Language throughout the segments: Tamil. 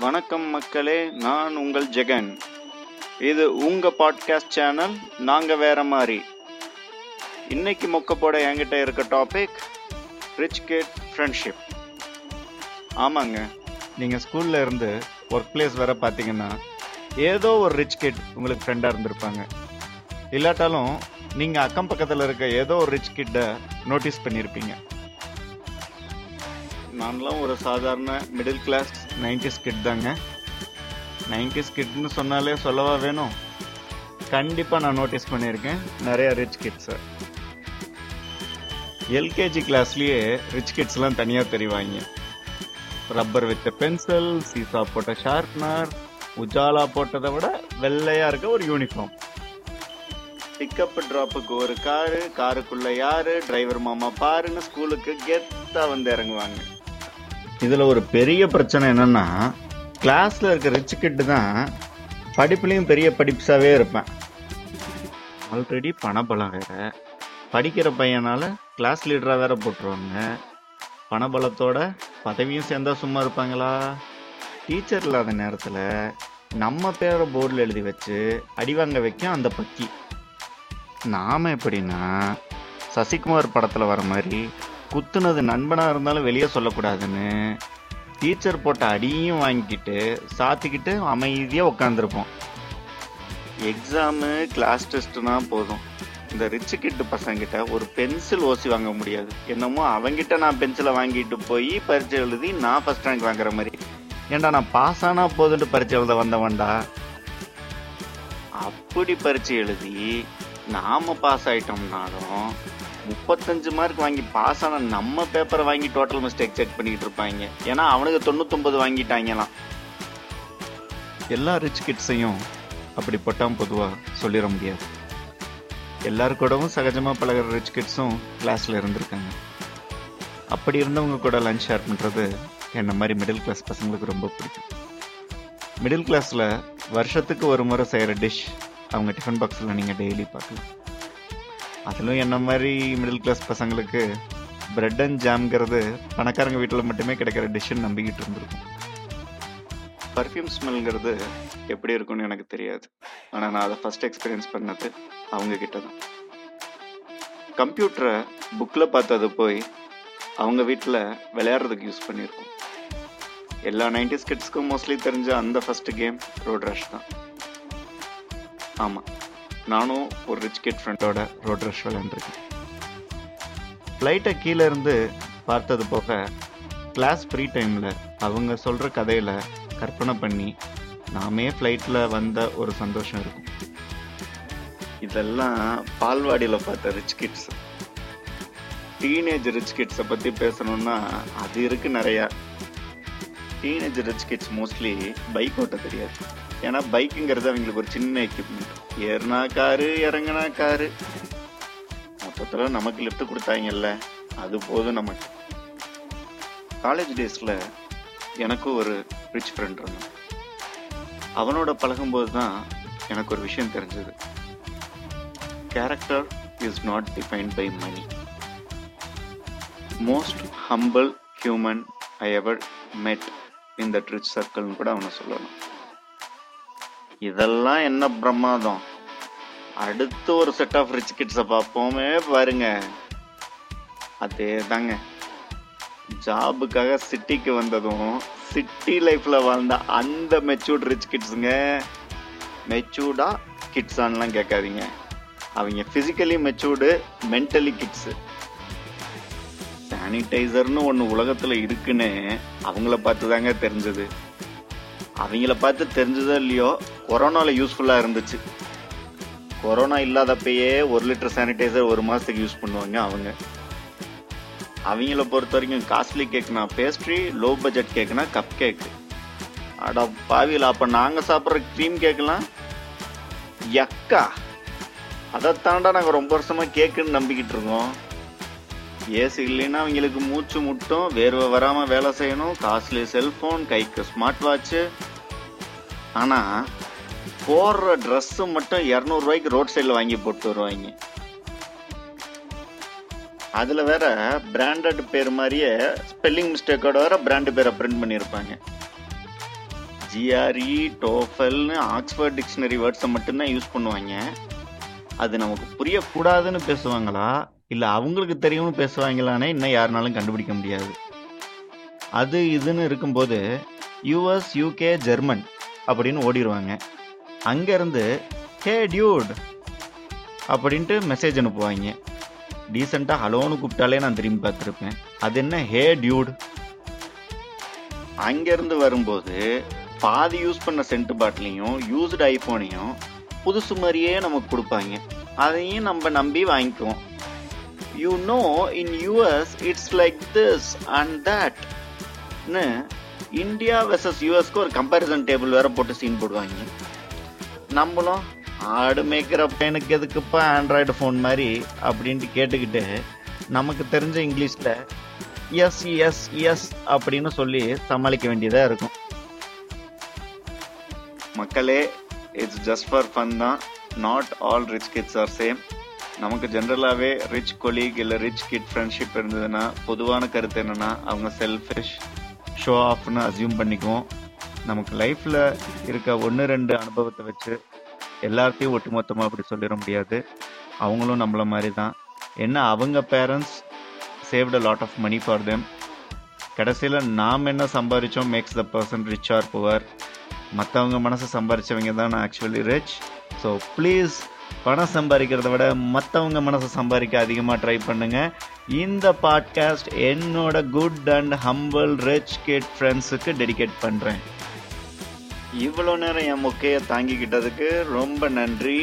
வணக்கம் மக்களே நான் உங்கள் ஜெகன். இது உங்க பாட்காஸ்ட் சேனல் நாங்க வேற மாதிரி. இன்னைக்கு மொக்க போட என்கிட்ட இருக்க டாபிக் ரிச் கிட் ஃப்ரெண்ட்ஷிப் ஆமாங்க. நீங்க ஸ்கூல்ல இருந்து ஒர்க் பிளேஸ் வர பார்த்தீங்கன்னா ஏதோ ஒரு ரிச் கிட் உங்களுக்கு ஃப்ரெண்டா இருந்திருப்பாங்க. இல்லாட்டாலும் நீங்க அக்கம் பக்கத்துல இருக்க ஏதோ ஒரு ரிச் கிட்ட நோட்டீஸ் பண்ணியிருப்பீங்க நான்லாம் ஒரு சாதாரண மிடில் கிளாஸ் நைன்டிஸ் கிட் தாங்க. நைன்டிஸ் கிட்னு சொன்னாலே சொல்லவா வேணும்? கண்டிப்பாக நான் நோட்டீஸ் பண்ணியிருக்கேன். நிறைய ரிச் கிட்ஸை எல்கேஜி கிளாஸ்லேயே ரிச் கிட்ஸ்லாம் தனியாக தெரிவாங்க. ரப்பர் வித்த பென்சில் சீசா போட்ட ஷார்ப்னர் உஜாலா போட்டதை விட வெள்ளையாக இருக்க ஒரு யூனிஃபார்ம் பிக்கப் ட்ராப்புக்கு ஒரு காரு காருக்குள்ளே யாரு டிரைவர் மாமா பாருன்னு ஸ்கூலுக்கு கெத்தாக வந்து இறங்குவாங்க. இதில் ஒரு பெரிய பிரச்சனை என்னன்னா கிளாஸில் இருக்க ரிச் கிட்டு தான் படிப்புலேயும் பெரிய படிப்ஸாவே இருப்பேன். ஆல்ரெடி பணபலம் வேறு. படிக்கிற பையனால் கிளாஸ் லீடராக வேற போட்டுருவாங்க பணபலத்தோட பதவியும் சேர்ந்தா சும்மா இருப்பாங்களா? டீச்சர் இல்லாத நேரத்தில் நம்ம பேரை போர்டில் எழுதி வச்சு அடிவாங்க வைக்கும் அந்த பக்கி. நாம் எப்படின்னா சசிகுமார் படத்தில் வர மாதிரி குத்துனது நண்பனாக இருந்தாலும் வெளியே சொல்லக்கூடாதுன்னு டீச்சர் போட்ட அடியும் வாங்கிக்கிட்டு சாத்திக்கிட்டு அமைதியாக உட்காந்துருப்போம் எக்ஸாமு கிளாஸ் டெஸ்ட்னா போதும். இந்த ரிச்சு கிட்டு பசங்கிட்ட ஒரு பென்சில் ஓசி வாங்க முடியாது. என்னமோ அவங்கிட்ட நான் பென்சிலை வாங்கிட்டு போய் பரிச்சை எழுதி நான் ஃபர்ஸ்ட் ரேங்க் வாங்குற மாதிரி. ஏன்டா நான் பாஸ் ஆனா போதுன்ட்டு பரிச்சை எழுத வந்தவன்டா? அப்படி பரிச்சை எழுதி நாம பாஸ் ஆயிட்டோம்னாலும் முப்பத்தஞ்சு மார்க் வாங்கி பாஸ் ஆன நம்ம பேப்பரை வாங்கி டோட்டல் மிஸ்டேக் செக் பண்ணிட்டு இருப்பாங்க. ஏன்னா அவனுக்கு தொண்ணூத்தொன்பது வாங்கிட்டாங்களாம். எல்லா ரிச் கிட்ஸையும் அப்படி பொட்டாம் பொதுவாக சொல்லிட முடியாது. எல்லாரு கூடவும் சகஜமாக பழகிற ரிச் கிட்ஸும் கிளாஸில் இருந்திருக்காங்க. அப்படி இருந்தவங்க கூட லஞ்ச் ஷேர் பண்ணுறது என்ன மாதிரி மிடில் கிளாஸ் பசங்களுக்கு ரொம்ப பிடிக்கும். மிடில் கிளாஸில் வருஷத்துக்கு ஒரு முறை செய்கிற டிஷ் அவங்க டிஃபன் பாக்ஸில் நீங்கள் டெய்லி பார்க்கலாம். அதிலும் என்ன மாதிரி மிடில் கிளாஸ் பசங்களுக்கு பிரெட் அண்ட் ஜாம்ங்கிறது பணக்காரங்க வீட்டில் மட்டுமே கிடைக்கிற டிஷ்ஷுன்னு நம்பிக்கிட்டு இருந்திருக்கும். பர்ஃப்யூம் ஸ்மெல்ங்கிறது எப்படி இருக்கும்னு எனக்கு தெரியாது. ஆனால் நான் அதை ஃபஸ்ட் எக்ஸ்பீரியன்ஸ் பண்ணது அவங்கக்கிட்ட தான். கம்ப்யூட்டரை புக்கில் பார்த்தது போய் அவங்க வீட்டில் விளையாடுறதுக்கு யூஸ் பண்ணியிருக்கோம். எல்லா நைன்டிஸ் கிட்ஸ்க்கும் மோஸ்ட்லி தெரிஞ்ச அந்த ஃபஸ்ட்டு கேம் ரோட் ரஷ் தான். ஆமாம் நானும் ஒரு ரிச் கிட் ஃப்ரெண்டோட ரோட் ரஷ் விளையாண்டுருக்கேன். ஃப்ளைட்டை கீழே இருந்து பார்த்தது போக கிளாஸ் ஃப்ரீ டைமில் அவங்க சொல்கிற கதையில் கற்பனை பண்ணி நாமே ஃப்ளைட்டில் வந்த ஒரு சந்தோஷம் இருக்கும். இதெல்லாம் பால்வாடியில் பார்த்த ரிச் கிட்ஸ் டீனேஜ் ரிச் கிட்ஸை பற்றி பேசணுன்னா அது இருக்குது நிறையா. Teenage rich kids mostly bike ஓட்ட தெரியாது. ஏன்னா பைக்குங்கிறது அவங்களுக்கு ஒரு சின்ன எக்யூப்மெண்ட் ஏறினா காரு இறங்கினா காரு. மொத்தத்தில் நமக்கு லிஃப்ட் கொடுத்தாங்கல்ல அது போதும் நமக்கு. காலேஜ் டேஸில் எனக்கும் ஒரு ரிச் ஃப்ரெண்ட் இருந்தான். அவனோட பழகும்போது தான் எனக்கு ஒரு விஷயம் தெரிஞ்சது. Character is not defined by money most humble human I ever met இந்த ரிச் சர்க்கிள்னு கூட அவனை சொல்லலாம் இதெல்லாம் என்ன பிரமாதம்? அடுத்து ஒரு செட் ஆஃப் ரிச் கிட்ஸை பார்ப்போமே பாருங்க. அதே தாங்க ஜாபுக்காக சிட்டிக்கு வந்ததும் சிட்டி லைஃப்பில் வாழ்ந்த அந்த மெச்சூர்ட் ரிச் கிட்ஸுங்க மெச்சூர்டாக கிட்ஸான்லாம் கேட்காதீங்க. அவங்க ஃபிசிக்கலி மெச்சூர்டு மென்டலி கிட்ஸு சானிடைசர்னு ஒன்று உலகத்தில் இருக்குன்னு அவங்கள பார்த்து தாங்க தெரிஞ்சது. அவங்கள பார்த்து தெரிஞ்சதோ இல்லையோ கொரோனாவில் யூஸ்ஃபுல்லாக இருந்துச்சு. கொரோனா இல்லாதப்பயே ஒரு லிட்டர் சானிடைசர் ஒரு மாதத்துக்கு யூஸ் பண்ணுவாங்க அவங்க. அவங்கள பொறுத்த வரைக்கும் காஸ்ட்லி கேக்னா பேஸ்ட்ரி லோ பட்ஜெட் கேக்னா கப் கேக் அட பாவியில் அப்போ நாங்கள் சாப்பிட்ற க்ரீம் கேக்கெல்லாம் யக்கா! அதைத்தாண்டா நாங்கள் ரொம்ப வருஷமாக கேக்குன்னு நம்பிக்கிட்டு இருக்கோம். ஏசி இல்லைன்னா அவங்களுக்கு மூச்சு முட்டும் வேர்வை வராமல் வேலை செய்யணும் காஸ்ட்லி செல்ஃபோன் கைக்கு ஸ்மார்ட் வாட்ச்சு. ஆனால் போடுற ட்ரெஸ்ஸு மட்டும் இரநூறுவாய்க்கு ரோட் சைடில் வாங்கி போட்டு வருவாங்க. அதில் வேற பிராண்டட் பேர் மாதிரியே ஸ்பெல்லிங் மிஸ்டேக்கோட வேற பிராண்டு பேரை பிரிண்ட் பண்ணியிருப்பாங்க. ஜிஆர்இ டோஃபல்னு ஆக்ஸ்போர்ட் டிக்ஷனரி வேர்ட்ஸை மட்டும்தான் யூஸ் பண்ணுவாங்க. அது நமக்கு புரியக்கூடாதுன்னு பேசுவாங்களா? இல்லை அவங்களுக்கு தெரியும்னு பேசுவாங்களானே இன்னும் யாருனாலும் கண்டுபிடிக்க முடியாது. அது இதுன்னு இருக்கும்போது யூஎஸ் யூகே ஜெர்மன் அப்படின்னு ஓடிடுவாங்க அங்கேருந்து ஹே டியூட் அப்படின்ட்டு மெசேஜ் அனுப்புவாங்க. டீசெண்டாக ஹலோன்னு கூப்பிட்டாலே நான் திரும்பி பார்த்துருப்பேன். அது என்ன ஹே டியூட் அங்கேருந்து வரும்போது பாதி யூஸ் பண்ண சென்ட் பாட்டிலையும் யூஸ்டு ஐஃபோனையும் புதுசு மாதிரியே நமக்கு கொடுப்பாங்க. அதையும் நம்ம நம்பி வாங்கிக்குவோம். You know in US it's like this and தட்னு India versus யூஎஸ்க்கு ஒரு கம்பேரிசன் டேபிள் வேற போட்டு சீன் போடுவாங்க. நம்மளும் ஆடு மேய்க்கிற பையனுக்கு எதுக்குப்பா ஆண்ட்ராய்டு ஃபோன் மாதிரி அப்படின்ட்டு கேட்டுக்கிட்டு நமக்கு தெரிஞ்ச இங்கிலீஷில் எஸ் எஸ் எஸ் அப்படின்னு சொல்லி சமாளிக்க வேண்டியதாக இருக்கும். மக்களே இட்ஸ் ஜஸ்ட் ஃபார் ஃபன் தான். Not all rich kids are same நமக்கு ஜென்ரலாகவே ரிச் கொலீக் இல்லை ரிச் கிட் ஃப்ரெண்ட்ஷிப் இருந்ததுன்னா பொதுவான கருத்து என்னன்னா அவங்க செல்ஃபிஷ் ஷோ ஆஃப்னு அசியூம் பண்ணிக்குவோம். நமக்கு லைஃப்பில் இருக்க ஒன்று ரெண்டு அனுபவத்தை வச்சு எல்லாத்தையும் ஒட்டுமொத்தமாக அப்படி சொல்லிட முடியாது. அவங்களும் நம்மள மாதிரி தான். என்ன அவங்க parents saved a lot of money for them கடைசியில் நாம் என்ன சம்பாதிச்சோம் makes the person rich or poor மற்றவங்க மனசை சம்பாதிச்சவங்க தான் ஆக்சுவலி ரிச் ஸோ ப்ளீஸ் பணம் சம்பாதிக்கிறத விட மற்றவங்க மனசை சம்பாதிக்க அதிகமாக ட்ரை பண்ணுங்கள் இந்த பாட்காஸ்ட் என்னோட good and humble rich kid ஃப்ரெண்ட்ஸுக்கு டெடிகேட் பண்ணுறேன் இவ்வளோ நேரம் என் மொக்கையை தாங்கிக்கிட்டதுக்கு ரொம்ப நன்றி.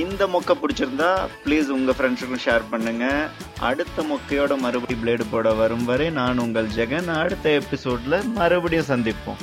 இந்த மொக்கை பிடிச்சிருந்தா ப்ளீஸ் உங்கள் ஃப்ரெண்ட்ஸுக்கும் ஷேர் பண்ணுங்கள் அடுத்த மொக்கையோட மறுபடியும் பிளேடு போட வரும் வரை நான் உங்கள் ஜெகன். அடுத்த எபிசோடில் மறுபடியும் சந்திப்போம்.